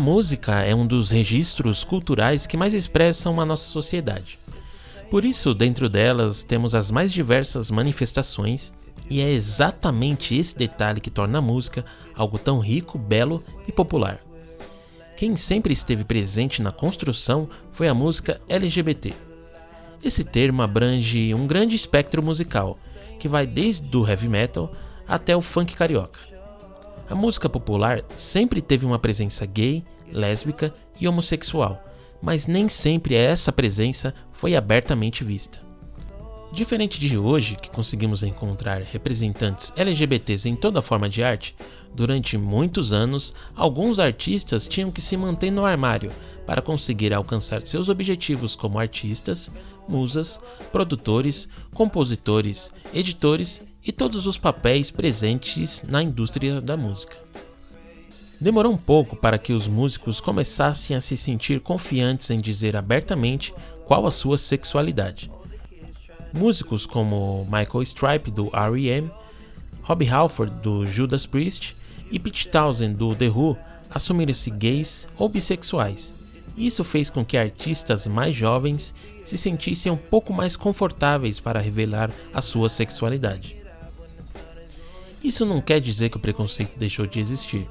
música é um dos registros culturais que mais expressam a nossa sociedade. Por isso, dentro delas, temos as mais diversas manifestações, e é exatamente esse detalhe que torna a música algo tão rico, belo e popular. Quem sempre esteve presente na construção foi a música LGBT. Esse termo abrange um grande espectro musical, que vai desde o heavy metal até o funk carioca. A música popular sempre teve uma presença gay, lésbica e homossexual, mas nem sempre essa presença foi abertamente vista. Diferente de hoje, que conseguimos encontrar representantes LGBTs em toda forma de arte, durante muitos anos, alguns artistas tinham que se manter no armário para conseguir alcançar seus objetivos como artistas, musas, produtores, compositores, editores e todos os papéis presentes na indústria da música. Demorou um pouco para que os músicos começassem a se sentir confiantes em dizer abertamente qual a sua sexualidade. Músicos como Michael Stipe do R.E.M., Robbie Halford do Judas Priest e Pete Townsend do The Who assumiram-se gays ou bissexuais. Isso fez com que artistas mais jovens se sentissem um pouco mais confortáveis para revelar a sua sexualidade. Isso não quer dizer que o preconceito deixou de existir.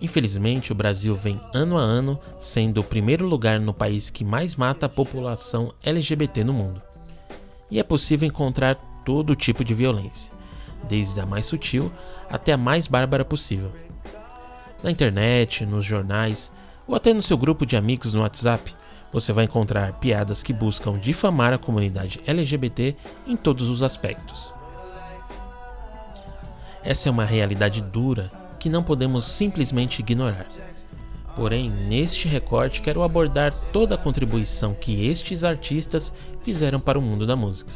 Infelizmente, o Brasil vem ano a ano sendo o primeiro lugar no país que mais mata a população LGBT no mundo. E é possível encontrar todo tipo de violência, desde a mais sutil até a mais bárbara possível. Na internet, nos jornais ou até no seu grupo de amigos no WhatsApp, você vai encontrar piadas que buscam difamar a comunidade LGBT em todos os aspectos. Essa é uma realidade dura que não podemos simplesmente ignorar. Porém, neste recorte quero abordar toda a contribuição que estes artistas fizeram para o mundo da música.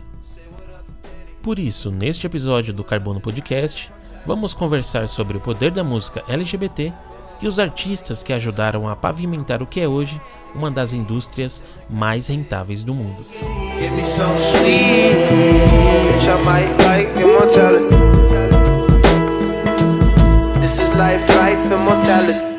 Por isso, neste episódio do Carbono Podcast, vamos conversar sobre o poder da música LGBT e os artistas que ajudaram a pavimentar o que é hoje uma das indústrias mais rentáveis do mundo. Life, life, immortality.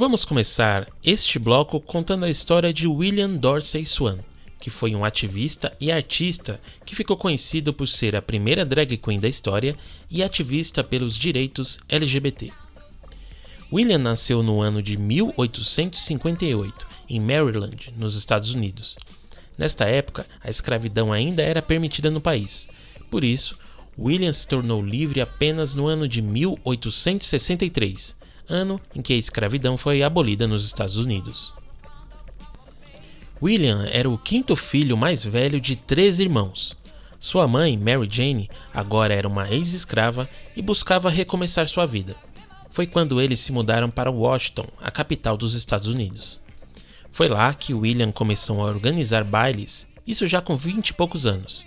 Vamos começar este bloco contando a história de William Dorsey Swan, que foi um ativista e artista que ficou conhecido por ser a primeira drag queen da história e ativista pelos direitos LGBT. William nasceu no ano de 1858 em Maryland, nos Estados Unidos. Nesta época, a escravidão ainda era permitida no país. Por isso, William se tornou livre apenas no ano de 1863 ano em que a escravidão foi abolida nos Estados Unidos. William era o quinto filho mais velho de três irmãos. Sua mãe, Mary Jane, agora era uma ex-escrava e buscava recomeçar sua vida. Foi quando eles se mudaram para Washington, a capital dos Estados Unidos. Foi lá que William começou a organizar bailes, isso já com vinte e poucos anos.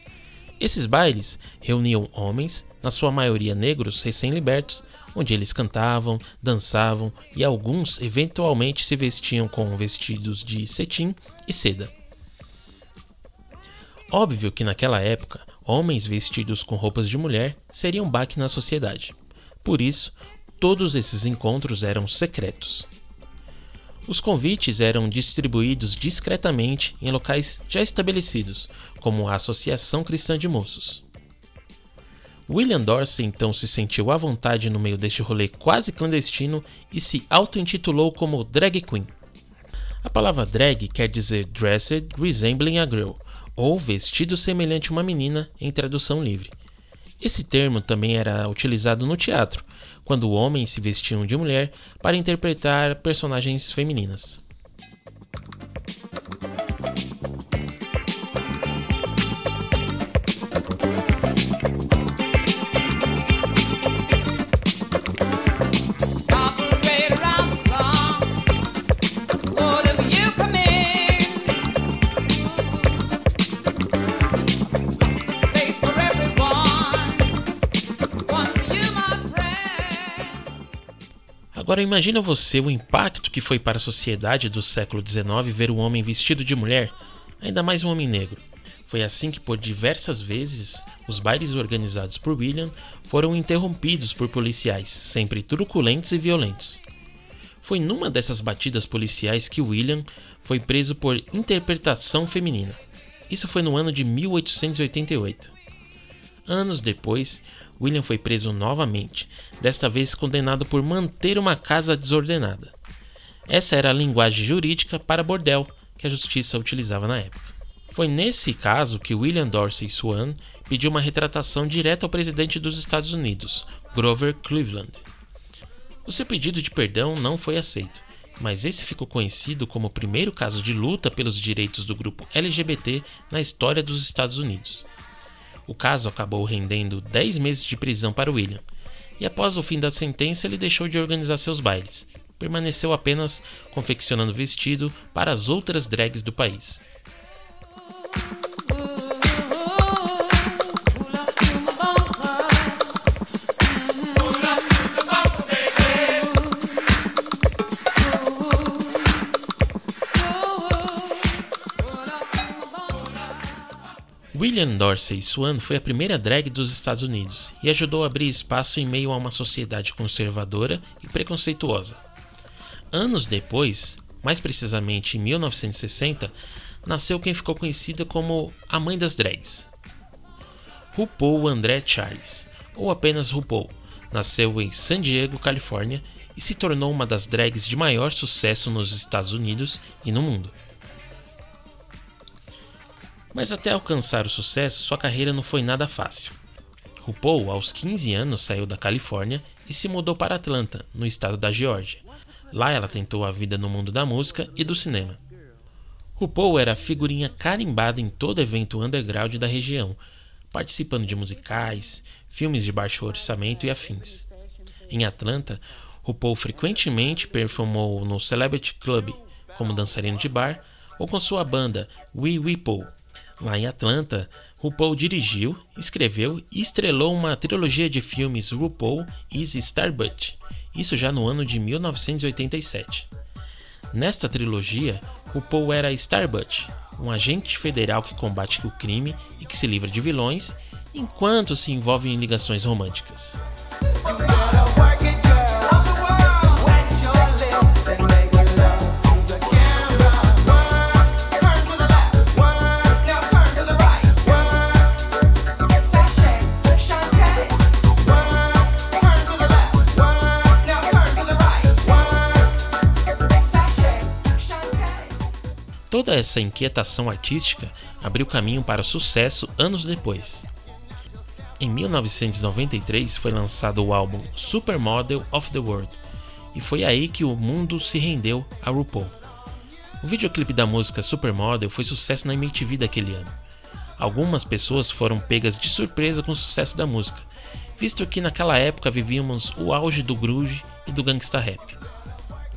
Esses bailes reuniam homens, na sua maioria negros recém-libertos, onde eles cantavam, dançavam e alguns eventualmente se vestiam com vestidos de cetim e seda. Óbvio que naquela época, homens vestidos com roupas de mulher seriam baque na sociedade. Por isso, todos esses encontros eram secretos. Os convites eram distribuídos discretamente em locais já estabelecidos, como a Associação Cristã de Moços. William Dorsey então se sentiu à vontade no meio deste rolê quase clandestino e se auto-intitulou como drag queen. A palavra drag quer dizer dressed resembling a girl, ou vestido semelhante a uma menina em tradução livre. Esse termo também era utilizado no teatro, quando homens se vestiam de mulher para interpretar personagens femininas. Agora imagina você o impacto que foi para a sociedade do século XIX ver um homem vestido de mulher, ainda mais um homem negro. Foi assim que, por diversas vezes, os bailes organizados por William foram interrompidos por policiais, sempre truculentos e violentos. Foi numa dessas batidas policiais que William foi preso por interpretação feminina. Isso foi no ano de 1888. Anos depois, William foi preso novamente, desta vez condenado por manter uma casa desordenada. Essa era a linguagem jurídica para bordel que a justiça utilizava na época. Foi nesse caso que William Dorsey Swan pediu uma retratação direta ao presidente dos Estados Unidos, Grover Cleveland. O seu pedido de perdão não foi aceito, mas esse ficou conhecido como o primeiro caso de luta pelos direitos do grupo LGBT na história dos Estados Unidos. O caso acabou rendendo 10 meses de prisão para William, e após o fim da sentença ele deixou de organizar seus bailes, permaneceu apenas confeccionando vestido para as outras drags do país. William Dorsey Swan foi a primeira drag dos Estados Unidos e ajudou a abrir espaço em meio a uma sociedade conservadora e preconceituosa. Anos depois, mais precisamente em 1960, nasceu quem ficou conhecida como a mãe das drags. RuPaul André Charles, ou apenas RuPaul, nasceu em San Diego, Califórnia e se tornou uma das drags de maior sucesso nos Estados Unidos e no mundo. Mas até alcançar o sucesso, sua carreira não foi nada fácil. RuPaul, aos 15 anos, saiu da Califórnia e se mudou para Atlanta, no estado da Geórgia. Lá ela tentou a vida no mundo da música e do cinema. RuPaul era figurinha carimbada em todo evento underground da região, participando de musicais, filmes de baixo orçamento e afins. Em Atlanta, RuPaul frequentemente performou no Celebrity Club como dançarino de bar ou com sua banda Wee Wee. Lá em Atlanta, RuPaul dirigiu, escreveu e estrelou uma trilogia de filmes RuPaul is Starbutt, isso já no ano de 1987. Nesta trilogia, RuPaul era Starbutt, um agente federal que combate o crime e que se livra de vilões, enquanto se envolve em ligações românticas. Toda essa inquietação artística abriu caminho para o sucesso anos depois. Em 1993 foi lançado o álbum Supermodel of the World, e foi aí que o mundo se rendeu a RuPaul. O videoclipe da música Supermodel foi sucesso na MTV daquele ano. Algumas pessoas foram pegas de surpresa com o sucesso da música, visto que naquela época vivíamos o auge do grunge e do gangsta rap.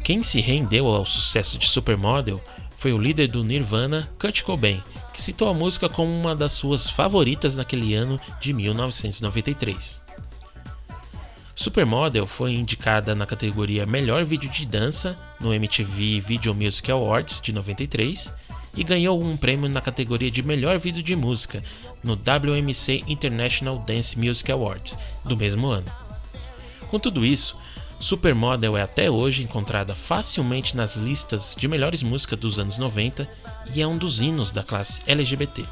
Quem se rendeu ao sucesso de Supermodel foi o líder do Nirvana, Kurt Cobain, que citou a música como uma das suas favoritas naquele ano de 1993. Supermodel foi indicada na categoria Melhor Vídeo de Dança no MTV Video Music Awards de 93 e ganhou um prêmio na categoria de Melhor Vídeo de Música no WMC International Dance Music Awards do mesmo ano. Com tudo isso, Supermodel é até hoje encontrada facilmente nas listas de melhores músicas dos anos 90 e é um dos hinos da classe LGBT.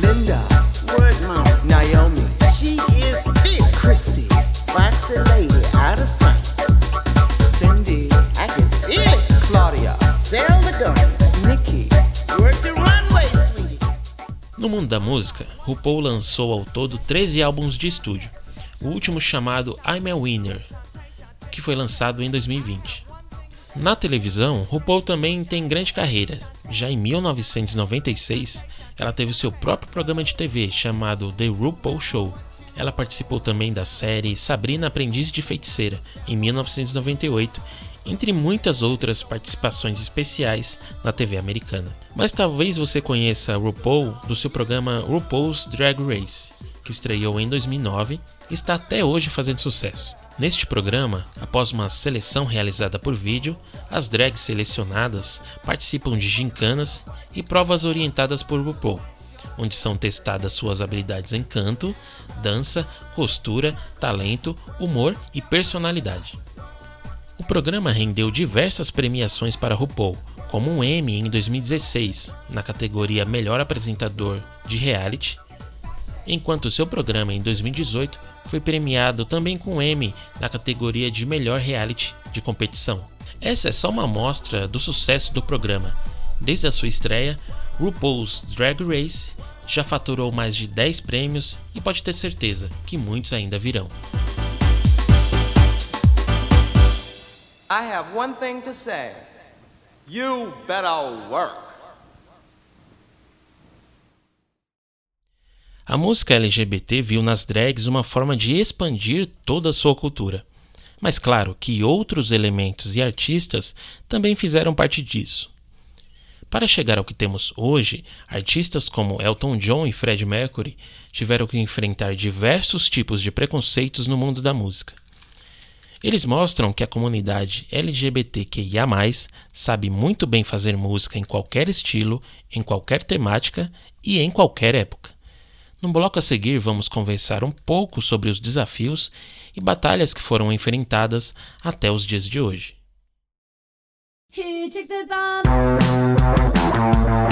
Linda, word mom, Naomi, she is fit. Christy, waxy lady, out of sight. Cindy, I can feel it. Claudia, Zelda Gunn, No mundo da música, RuPaul lançou ao todo 13 álbuns de estúdio, o último chamado I'm a Winner, que foi lançado em 2020. Na televisão, RuPaul também tem grande carreira. Já em 1996, ela teve seu próprio programa de TV chamado The RuPaul Show. Ela participou também da série Sabrina Aprendiz de Feiticeira em 1998, entre muitas outras participações especiais na TV americana. Mas talvez você conheça RuPaul do seu programa RuPaul's Drag Race, que estreou em 2009 e está até hoje fazendo sucesso. Neste programa, após uma seleção realizada por vídeo, as drags selecionadas participam de gincanas e provas orientadas por RuPaul, onde são testadas suas habilidades em canto, dança, costura, talento, humor e personalidade. O programa rendeu diversas premiações para RuPaul, como um Emmy em 2016 na categoria Melhor Apresentador de Reality, enquanto seu programa em 2018 foi premiado também com Emmy na categoria de melhor reality de competição. Essa é só uma amostra do sucesso do programa. Desde a sua estreia, RuPaul's Drag Race já faturou mais de 10 prêmios e pode ter certeza que muitos ainda virão. I have one thing to say. You better work. A música LGBT viu nas drags uma forma de expandir toda a sua cultura. Mas claro que outros elementos e artistas também fizeram parte disso. Para chegar ao que temos hoje, artistas como Elton John e Fred Mercury tiveram que enfrentar diversos tipos de preconceitos no mundo da música. Eles mostram que a comunidade LGBTQIA, sabe muito bem fazer música em qualquer estilo, em qualquer temática e em qualquer época. No bloco a seguir, vamos conversar um pouco sobre os desafios e batalhas que foram enfrentadas até os dias de hoje. Para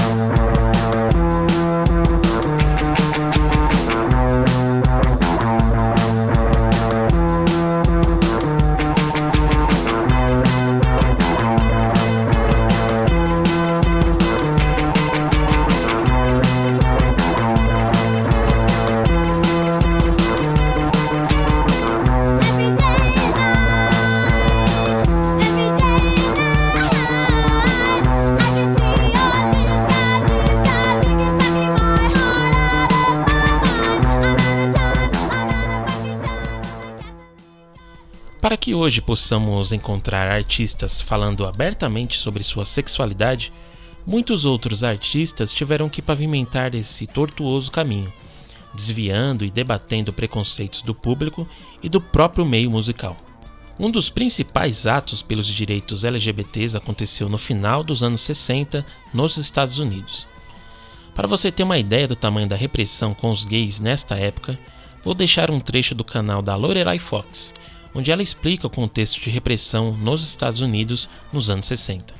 que hoje possamos encontrar artistas falando abertamente sobre sua sexualidade, muitos outros artistas tiveram que pavimentar esse tortuoso caminho, desviando e debatendo preconceitos do público e do próprio meio musical. Um dos principais atos pelos direitos LGBTs aconteceu no final dos anos 60 nos Estados Unidos. Para você ter uma ideia do tamanho da repressão com os gays nesta época, vou deixar um trecho do canal da Lorelai Fox, onde ela explica o contexto de repressão nos Estados Unidos nos anos 60.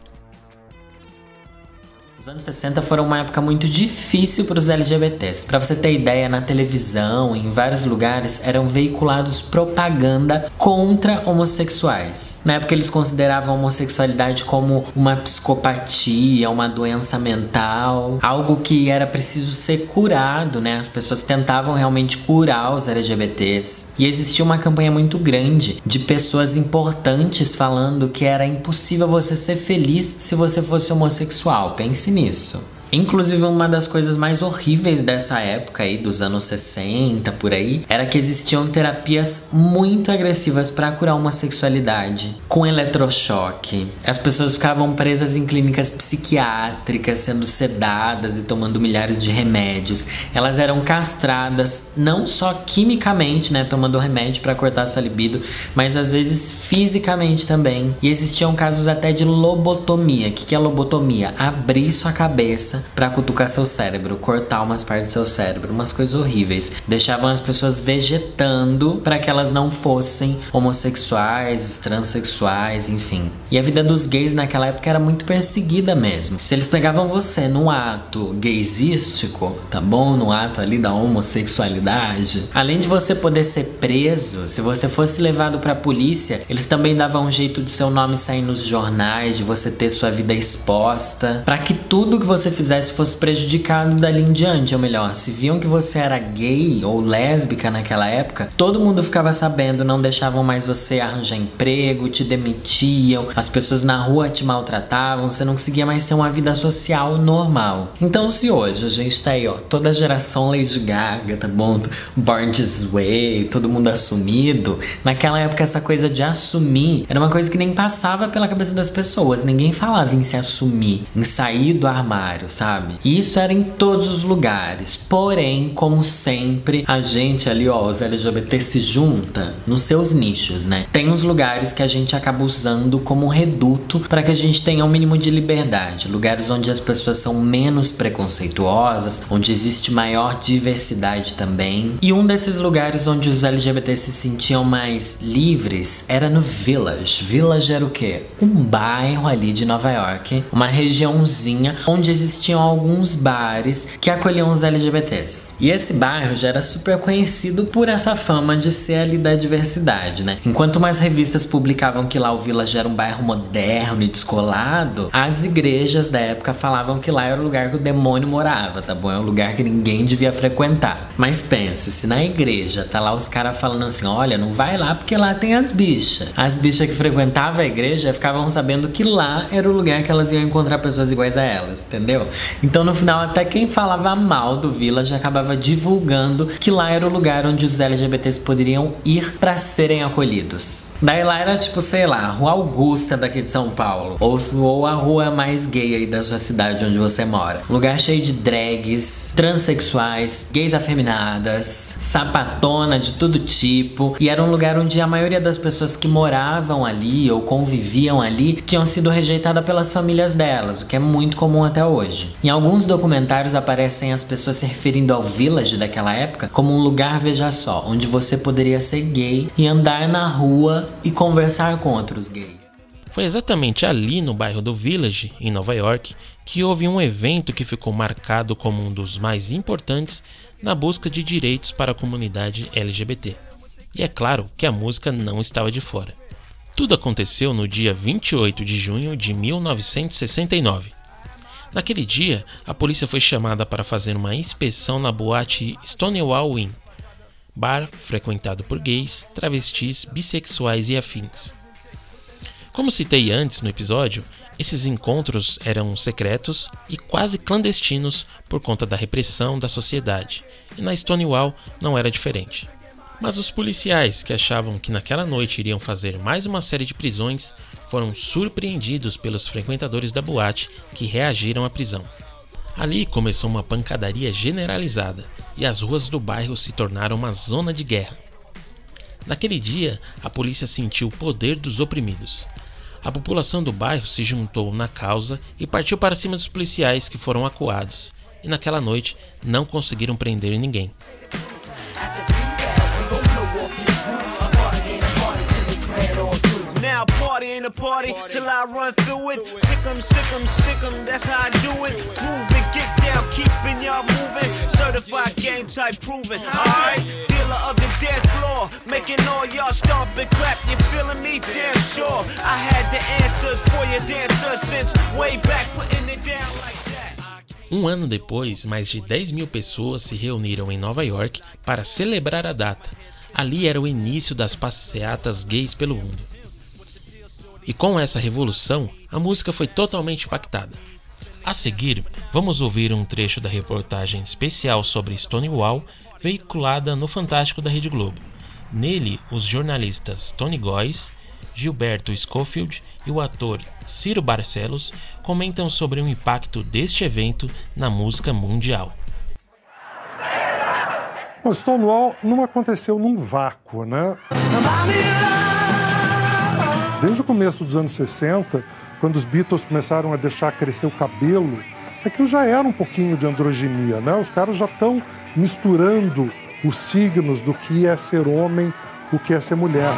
Os anos 60 foram uma época muito difícil para os LGBTs. Para você ter ideia, na televisão, em vários lugares, eram veiculados propaganda contra homossexuais. Na época, eles consideravam a homossexualidade como uma psicopatia, uma doença mental, algo que era preciso ser curado, né? As pessoas tentavam realmente curar os LGBTs. E existia uma campanha muito grande de pessoas importantes falando que era impossível você ser feliz se você fosse homossexual. Pense nisso. Inclusive, uma das coisas mais horríveis dessa época aí, dos anos 60 por aí, era que existiam terapias muito agressivas para curar uma sexualidade, com eletrochoque. As pessoas ficavam presas em clínicas psiquiátricas, sendo sedadas e tomando milhares de remédios. Elas eram castradas não só quimicamente, né, tomando remédio para cortar sua libido, mas às vezes fisicamente também. E existiam casos até de lobotomia. O que é lobotomia? Abrir sua cabeça para cutucar seu cérebro, cortar umas partes do seu cérebro, umas coisas horríveis. Deixavam as pessoas vegetando para que elas não fossem homossexuais, transexuais, enfim. E a vida dos gays naquela época era muito perseguida mesmo. Se eles pegavam você num ato gaysístico, tá bom? No ato ali da homossexualidade, além de você poder ser preso, se você fosse levado pra polícia, eles também davam um jeito de seu nome sair nos jornais, de você ter sua vida exposta, para que tudo que você fizesse fizesse fosse prejudicado dali em diante, ou melhor, se viam que você era gay ou lésbica naquela época, todo mundo ficava sabendo, não deixavam mais você arranjar emprego, te demitiam, as pessoas na rua te maltratavam, você não conseguia mais ter uma vida social normal. Então, se hoje a gente tá aí, ó, toda a geração Lady Gaga, tá bom? Born This Way, todo mundo assumido, naquela época essa coisa de assumir era uma coisa que nem passava pela cabeça das pessoas, ninguém falava em se assumir, em sair do armário, sabe? E isso era em todos os lugares. Porém, como sempre, a gente ali, ó, os LGBT se junta nos seus nichos, né? Tem uns lugares que a gente acaba usando como reduto para que a gente tenha um mínimo de liberdade, lugares onde as pessoas são menos preconceituosas, onde existe maior diversidade também. E um desses lugares onde os LGBT se sentiam mais livres era no Village. Village era o quê? Um bairro ali de Nova York, uma regiãozinha onde existiam alguns bares que acolhiam os LGBTs. E esse bairro já era super conhecido por essa fama de ser ali da diversidade, né? Enquanto mais revistas publicavam que lá o Village era um bairro moderno e descolado, as igrejas da época falavam que lá era o lugar que o demônio morava, tá bom? É um lugar que ninguém devia frequentar. Mas pense, se na igreja tá lá os caras falando assim: olha, não vai lá porque lá tem as bichas. As bichas que frequentavam a igreja ficavam sabendo que lá era o lugar que elas iam encontrar pessoas iguais a elas, entendeu? Então no final, até quem falava mal do Village acabava divulgando que lá era o lugar onde os LGBTs poderiam ir para serem acolhidos. Daí lá era tipo, sei lá, Rua Augusta daqui de São Paulo. Ou, ou a rua mais gay aí da sua cidade onde você mora. Lugar cheio de drags, transexuais, gays afeminadas, sapatona de todo tipo. E era um lugar onde a maioria das pessoas que moravam ali ou conviviam ali tinham sido rejeitadas pelas famílias delas, o que é muito comum até hoje. Em alguns documentários aparecem as pessoas se referindo ao village daquela época como um lugar, veja só, onde você poderia ser gay e andar na rua e conversar com outros gays. Foi exatamente ali no bairro do Village, em Nova York, que houve um evento que ficou marcado como um dos mais importantes na busca de direitos para a comunidade LGBT. E é claro que a música não estava de fora. Tudo aconteceu no dia 28 de junho de 1969. Naquele dia, a polícia foi chamada para fazer uma inspeção na boate Stonewall Inn, bar frequentado por gays, travestis, bissexuais e afins. Como citei antes no episódio, esses encontros eram secretos e quase clandestinos por conta da repressão da sociedade, e na Stonewall não era diferente. Mas os policiais, que achavam que naquela noite iriam fazer mais uma série de prisões, foram surpreendidos pelos frequentadores da boate que reagiram à prisão. Ali começou uma pancadaria generalizada e as ruas do bairro se tornaram uma zona de guerra. Naquele dia, a polícia sentiu o poder dos oprimidos. A população do bairro se juntou na causa e partiu para cima dos policiais que foram acuados, e naquela noite não conseguiram prender ninguém. In the party till I run through it. Pick 'em, 'em, stick 'em, that's how I do it. Move get down, keeping y'all moving. Certified game type proven. Alright, dealer of the dead floor, making all y'all stomp and clap. You feeling me? Damn sure. I had the answers for your since way back, putting it down like Um ano depois, mais de 10 mil pessoas se reuniram em Nova York para celebrar a data. Ali era o início das passeatas gays pelo mundo. E com essa revolução, a música foi totalmente impactada. A seguir, vamos ouvir um trecho da reportagem especial sobre Stonewall, veiculada no Fantástico da Rede Globo. Nele, os jornalistas Tony Góes, Gilberto Schofield e o ator Ciro Barcelos comentam sobre o impacto deste evento na música mundial. O Stonewall não aconteceu num vácuo, né? Desde o começo dos anos 60, quando os Beatles começaram a deixar crescer o cabelo, aquilo já era um pouquinho de androginia, né? Os caras já estão misturando os signos do que é ser homem, o que é ser mulher.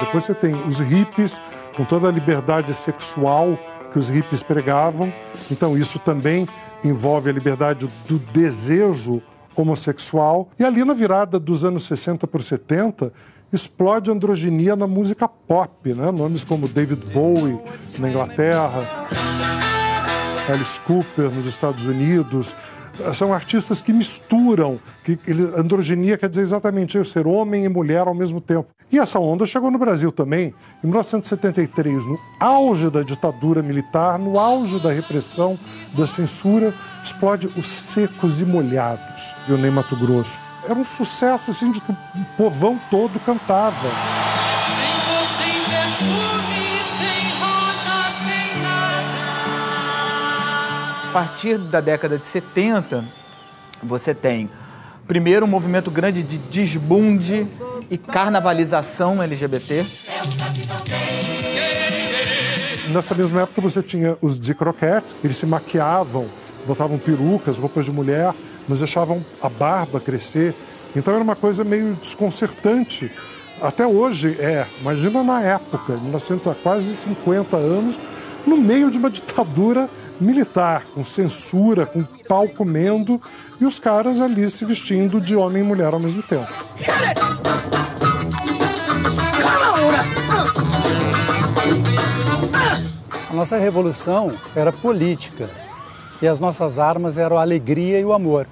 Depois você tem os hippies, com toda a liberdade sexual que os hippies pregavam. Então, isso também envolve a liberdade do desejo homossexual. E ali na virada dos anos 60 por 70, explode a androginia na música pop, né? Nomes como David Bowie na Inglaterra, Alice Cooper nos Estados Unidos, são artistas que misturam, que androginia quer dizer exatamente isso, ser homem e mulher ao mesmo tempo. E essa onda chegou no Brasil também. Em 1973, no auge da ditadura militar, no auge da repressão, da censura, explode os Secos e Molhados, do Ney Mato Grosso. Era um sucesso assim de que o povão todo cantava. partir da década de 70, você tem primeiro um movimento grande de desbunde e carnavalização LGBT. Nessa mesma época você tinha os de croquetes, eles se maquiavam, botavam perucas, roupas de mulher, mas deixavam a barba crescer. Então era uma coisa meio desconcertante. Até hoje é, imagina na época, 1900, há quase 50 anos, no meio de uma ditadura militar, com censura, com pau comendo, e os caras ali se vestindo de homem e mulher ao mesmo tempo. A nossa revolução era política e as nossas armas eram a alegria e o amor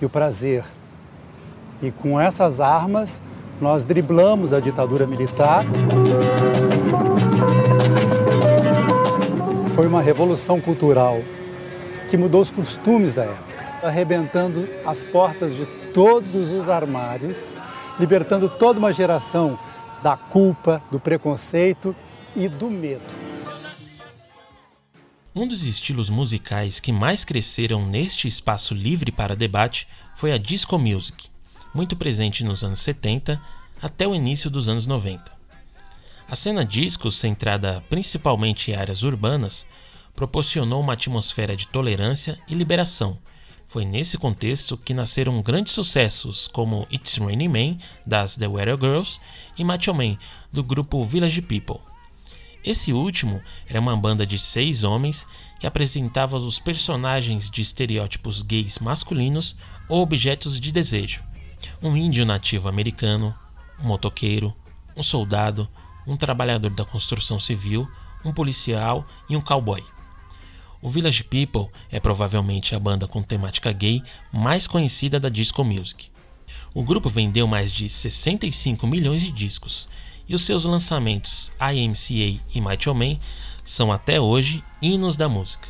e o prazer. E com essas armas nós driblamos a ditadura militar foi uma revolução cultural que mudou os costumes da época, arrebentando as portas de todos os armários, libertando toda uma geração da culpa, do preconceito e do medo. Um dos estilos musicais que mais cresceram neste espaço livre para debate foi a disco music, muito presente nos anos 70 até o início dos anos 90. A cena disco, centrada principalmente em áreas urbanas, proporcionou uma atmosfera de tolerância e liberação. Foi nesse contexto que nasceram grandes sucessos como It's Raining Man, das The Weather Girls, e Macho Man, do grupo Village People. Esse último era uma banda de seis homens que apresentava os personagens de estereótipos gays masculinos ou objetos de desejo. Um índio nativo americano, um motoqueiro, um soldado, um trabalhador da construção civil, um policial e um cowboy. O Village People é provavelmente a banda com temática gay mais conhecida da disco music. O grupo vendeu mais de 65 milhões de discos e os seus lançamentos IMCA e Macho Man são até hoje hinos da música.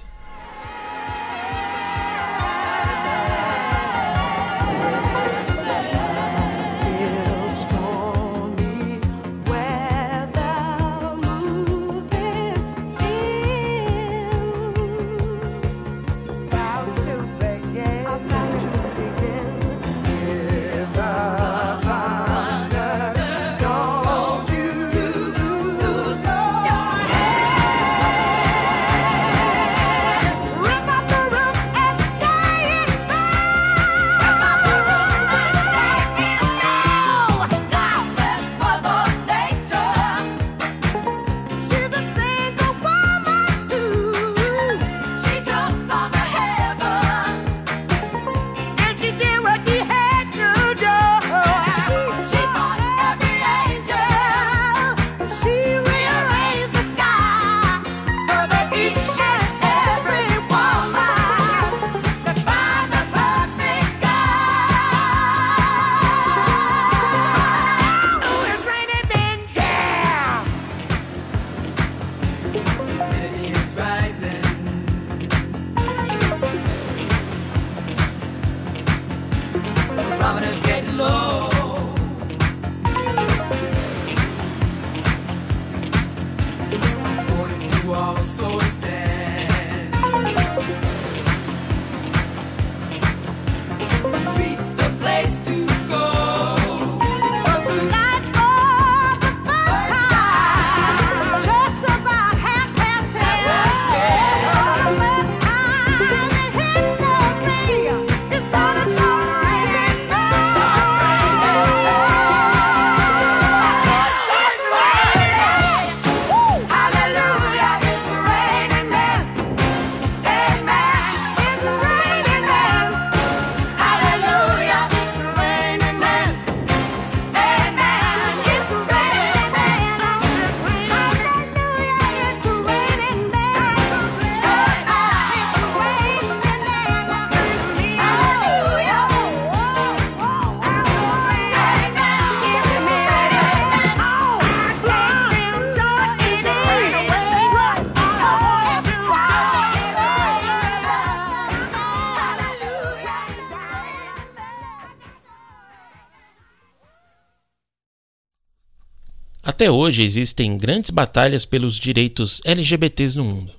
Até hoje existem grandes batalhas pelos direitos LGBTs no mundo.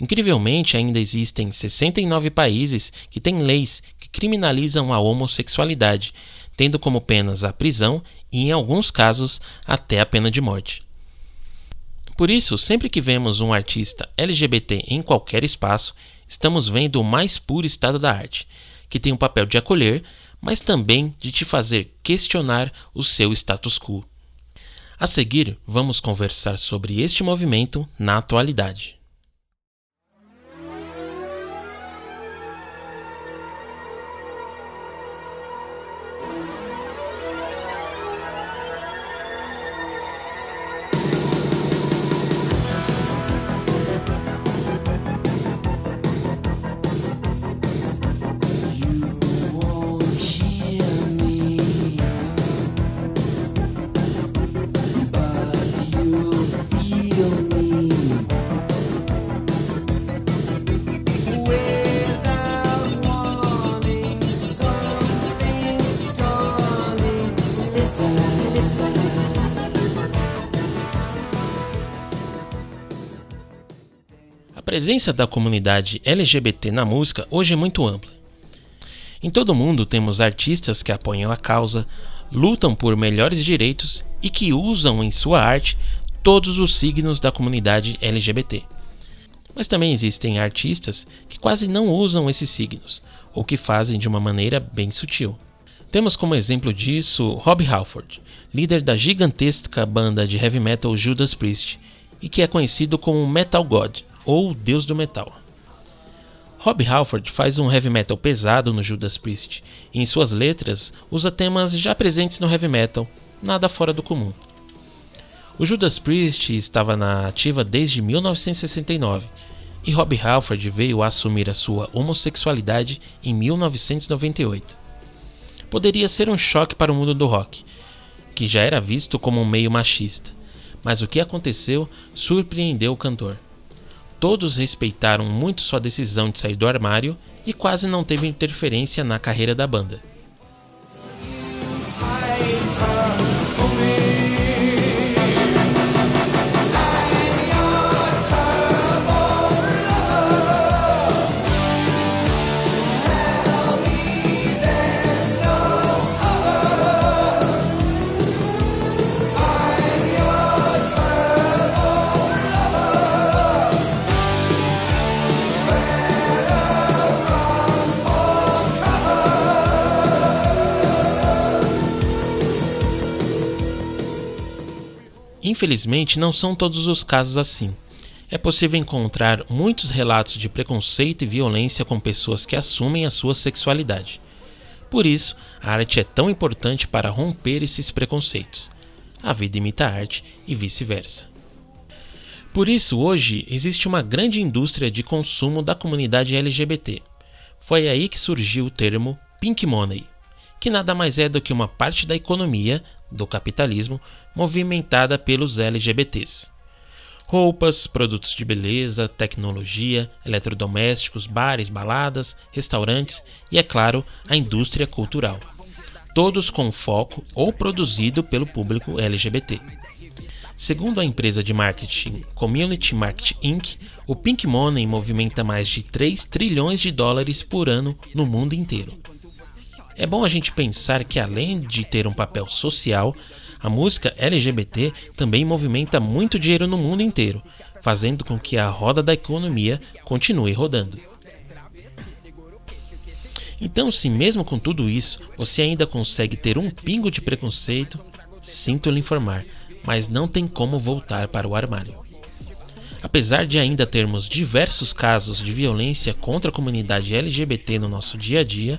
Incrivelmente, ainda existem 69 países que têm leis que criminalizam a homossexualidade, tendo como penas a prisão e, em alguns casos, até a pena de morte. Por isso, sempre que vemos um artista LGBT em qualquer espaço, estamos vendo o mais puro estado da arte, que tem o papel de acolher, mas também de te fazer questionar o seu status quo. A seguir, vamos conversar sobre este movimento na atualidade. Presença da comunidade LGBT na música hoje é muito ampla. Em todo o mundo temos artistas que apoiam a causa, lutam por melhores direitos e que usam em sua arte todos os signos da comunidade LGBT. Mas também existem artistas que quase não usam esses signos, ou que fazem de uma maneira bem sutil. Temos como exemplo disso Rob Halford, líder da gigantesca banda de heavy metal Judas Priest, e que é conhecido como Metal God, ou Deus do Metal. Rob Halford faz um heavy metal pesado no Judas Priest e em suas letras usa temas já presentes no heavy metal, nada fora do comum. O Judas Priest estava na ativa desde 1969 e Rob Halford veio a assumir a sua homossexualidade em 1998. Poderia ser um choque para o mundo do rock, que já era visto como um meio machista, mas o que aconteceu surpreendeu o cantor. Todos respeitaram muito sua decisão de sair do armário e quase não teve interferência na carreira da banda. Infelizmente, não são todos os casos assim. É possível encontrar muitos relatos de preconceito e violência com pessoas que assumem a sua sexualidade. Por isso, a arte é tão importante para romper esses preconceitos. A vida imita a arte e vice-versa. Por isso, hoje existe uma grande indústria de consumo da comunidade LGBT. Foi aí que surgiu o termo Pink Money, que nada mais é do que uma parte da economia do capitalismo movimentada pelos LGBTs. Roupas, produtos de beleza, tecnologia, eletrodomésticos, bares, baladas, restaurantes e, é claro, a indústria cultural. Todos com foco ou produzido pelo público LGBT. Segundo a empresa de marketing Community Market Inc., o Pink Money movimenta mais de 3 trilhões de dólares por ano no mundo inteiro. É bom a gente pensar que, além de ter um papel social, a música LGBT também movimenta muito dinheiro no mundo inteiro, fazendo com que a roda da economia continue rodando. Então, se mesmo com tudo isso você ainda consegue ter um pingo de preconceito, sinto lhe informar, mas não tem como voltar para o armário. Apesar de ainda termos diversos casos de violência contra a comunidade LGBT no nosso dia a dia,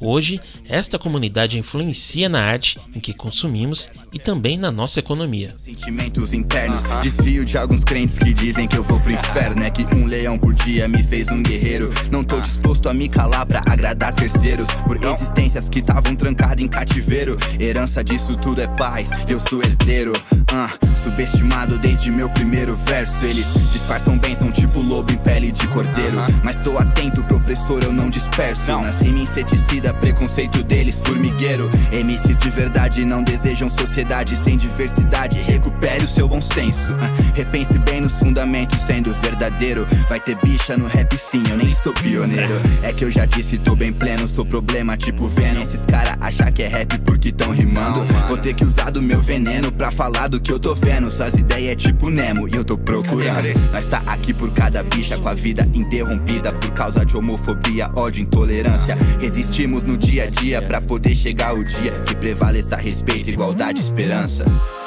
Hoje, esta comunidade influencia na arte em que consumimos e também na nossa economia. Sentimentos internos, desfio de alguns crentes que dizem que eu vou pro inferno. É que um leão por dia me fez um guerreiro. Não tô disposto a me calar pra agradar terceiros. Por existências que estavam trancadas em cativeiro. Herança disso tudo é paz, eu sou herdeiro. Uh, subestimado desde meu primeiro verso. Eles disfarçam bem, são tipo lobo em pele de cordeiro. Mas tô atento pro opressor, eu não disperso. Nas rimas inseticidas preconceito deles, formigueiro. MCs de verdade não desejam sociedade sem diversidade. Recupere o seu bom senso. Ah, repense bem nos fundamentos, sendo verdadeiro. Vai ter bicha no rap sim, eu nem sou pioneiro. É que eu já disse, tô bem pleno, sou problema tipo Venom. Esses cara achar que é rap porque tão rimando. Vou ter que usar do meu veneno pra falar do que eu tô vendo. Suas ideias é tipo Nemo e eu tô procurando. Nós tá aqui por cada bicha com a vida interrompida por causa de homofobia, ódio, intolerância. Resistimos no dia a dia pra poder chegar o dia que prevaleça respeito, igualdade e esperança.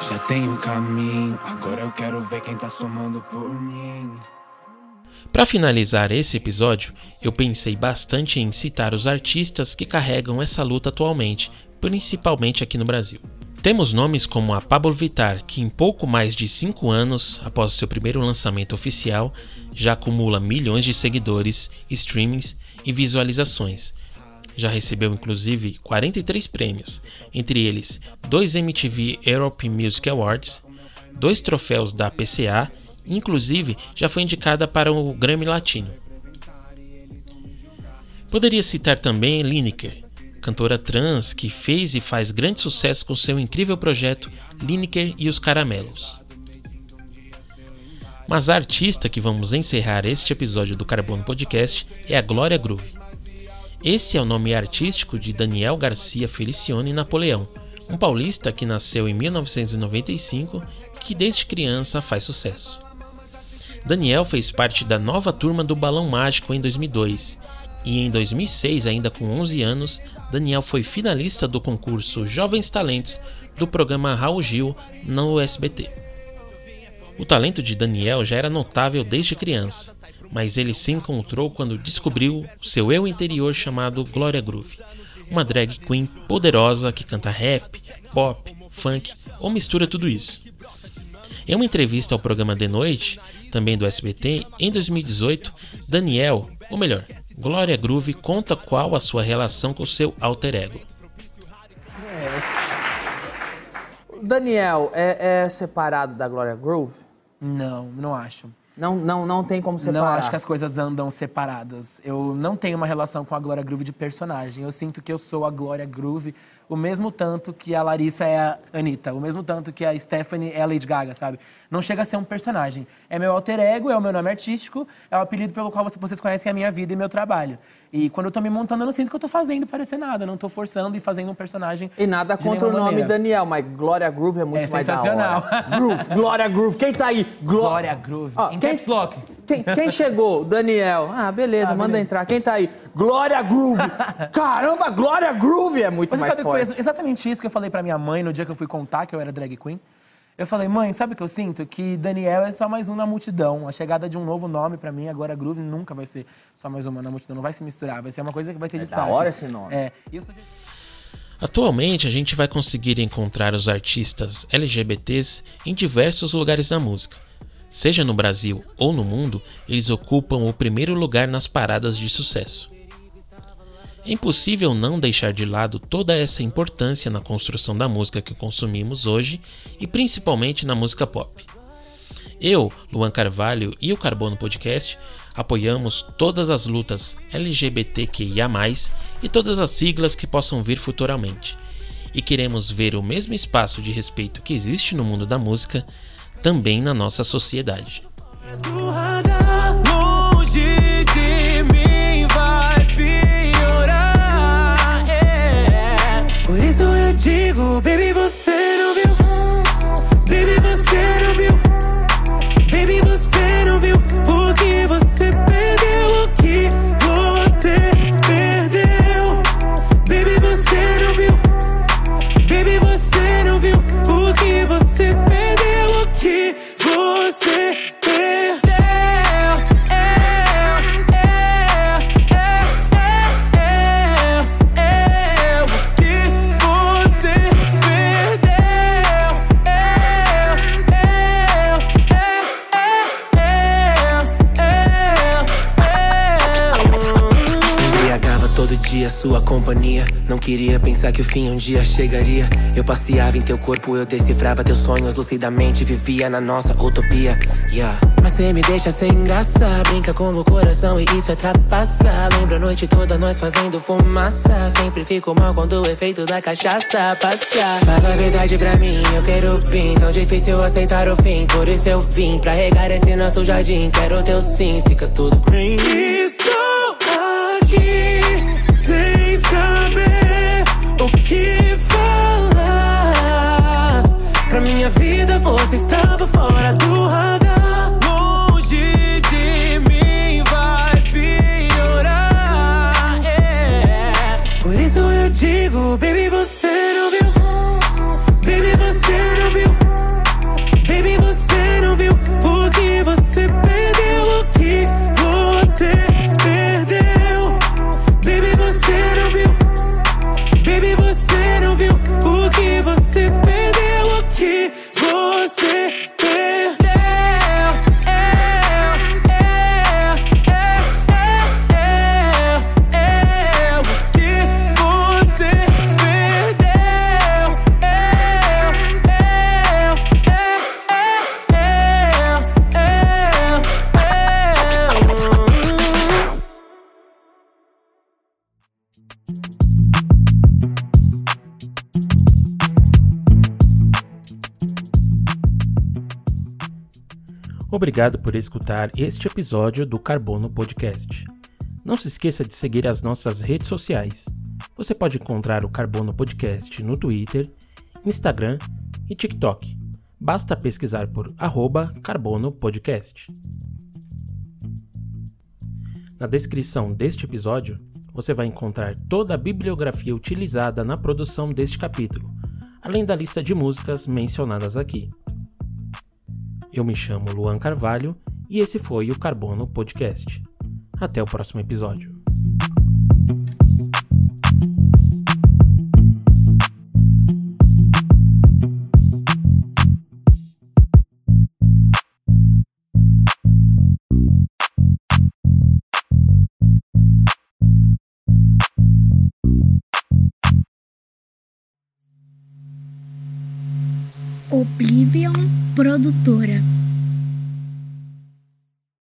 Já tem um caminho, agora eu quero ver quem tá somando por mim. Para finalizar esse episódio, eu pensei bastante em citar os artistas que carregam essa luta atualmente, principalmente aqui no Brasil. Temos nomes como a Pablo Vittar, que em pouco mais de 5 anos após seu primeiro lançamento oficial já acumula milhões de seguidores, streamings e visualizações. Já recebeu inclusive 43 prêmios, entre eles dois MTV Europe Music Awards, dois troféus da PCA Inclusive, já foi indicada para o Grammy Latino. Poderia citar também Lineker, cantora trans que fez e faz grande sucesso com seu incrível projeto Lineker e os Caramelos. Mas a artista que vamos encerrar este episódio do Carbono Podcast é a Glória Groove. Esse é o nome artístico de Daniel Garcia Felicione Napoleão, um paulista que nasceu em 1995 e que desde criança faz sucesso. Daniel fez parte da nova turma do Balão Mágico em 2002 e em 2006, ainda com 11 anos, Daniel foi finalista do concurso Jovens Talentos do programa Raul Gil no SBT. O talento de Daniel já era notável desde criança, mas ele se encontrou quando descobriu seu eu interior chamado Gloria Groove, uma drag queen poderosa que canta rap, pop, funk ou mistura tudo isso. Em uma entrevista ao programa De Noite, também do SBT, em 2018, Daniel, ou melhor, Glória Groove conta qual a sua relação com o seu alter ego. É. Daniel é, é separado da Glória Groove? Não, não acho. Não, não, não tem como separar. Não acho que as coisas andam separadas. Eu não tenho uma relação com a Glória Groove de personagem. Eu sinto que eu sou a Glória Groove o mesmo tanto que a Larissa é a Anitta, o mesmo tanto que a Stephanie é a Lady Gaga, sabe? Não chega a ser um personagem. É meu alter ego, é o meu nome artístico, é o apelido pelo qual vocês conhecem a minha vida e meu trabalho. E quando eu tô me montando, eu não sinto que eu tô fazendo parecer nada. Eu não tô forçando e fazendo um personagem. E nada contra o nome maneira. Daniel, mas Glória Groove é muito é mais da hora. Groove, Glória Groove. Quem tá aí? Gló... Glória Groove. Ó, quem, quem, quem, chegou? Daniel. Ah, beleza, ah, manda beleza. entrar. Quem tá aí? Glória Groove. Caramba, Glória Groove é muito mas mais forte. Foi exatamente isso que eu falei pra minha mãe no dia que eu fui contar que eu era drag queen. Eu falei, mãe, sabe o que eu sinto? Que Daniel é só mais um na multidão. A chegada de um novo nome para mim, agora Groove, nunca vai ser só mais uma na multidão. Não vai se misturar, vai ser uma coisa que vai ter é destaque. Da hora esse nome. É. Sou... Atualmente, a gente vai conseguir encontrar os artistas LGBTs em diversos lugares da música. Seja no Brasil ou no mundo, eles ocupam o primeiro lugar nas paradas de sucesso. É impossível não deixar de lado toda essa importância na construção da música que consumimos hoje e principalmente na música pop. Eu, Luan Carvalho e o Carbono Podcast apoiamos todas as lutas LGBTQIA, e todas as siglas que possam vir futuramente. E queremos ver o mesmo espaço de respeito que existe no mundo da música também na nossa sociedade. Queria pensar que o fim um dia chegaria. Eu passeava em teu corpo, eu decifrava teus sonhos lucidamente, vivia na nossa utopia. Yeah. Mas cê me deixa sem graça, brinca com o coração e isso é trapaça. Lembro a noite toda nós fazendo fumaça. Sempre fico mal quando o efeito da cachaça passa. Fala a verdade pra mim, eu quero pin. Tão difícil aceitar o fim, por isso eu vim pra regar esse nosso jardim. Quero teu sim, fica tudo green. Estou Obrigado por escutar este episódio do Carbono Podcast. Não se esqueça de seguir as nossas redes sociais. Você pode encontrar o Carbono Podcast no Twitter, Instagram e TikTok. Basta pesquisar por arroba Carbono Podcast. Na descrição deste episódio, você vai encontrar toda a bibliografia utilizada na produção deste capítulo, além da lista de músicas mencionadas aqui. Eu me chamo Luan Carvalho e esse foi o Carbono Podcast. Até o próximo episódio. Produtora.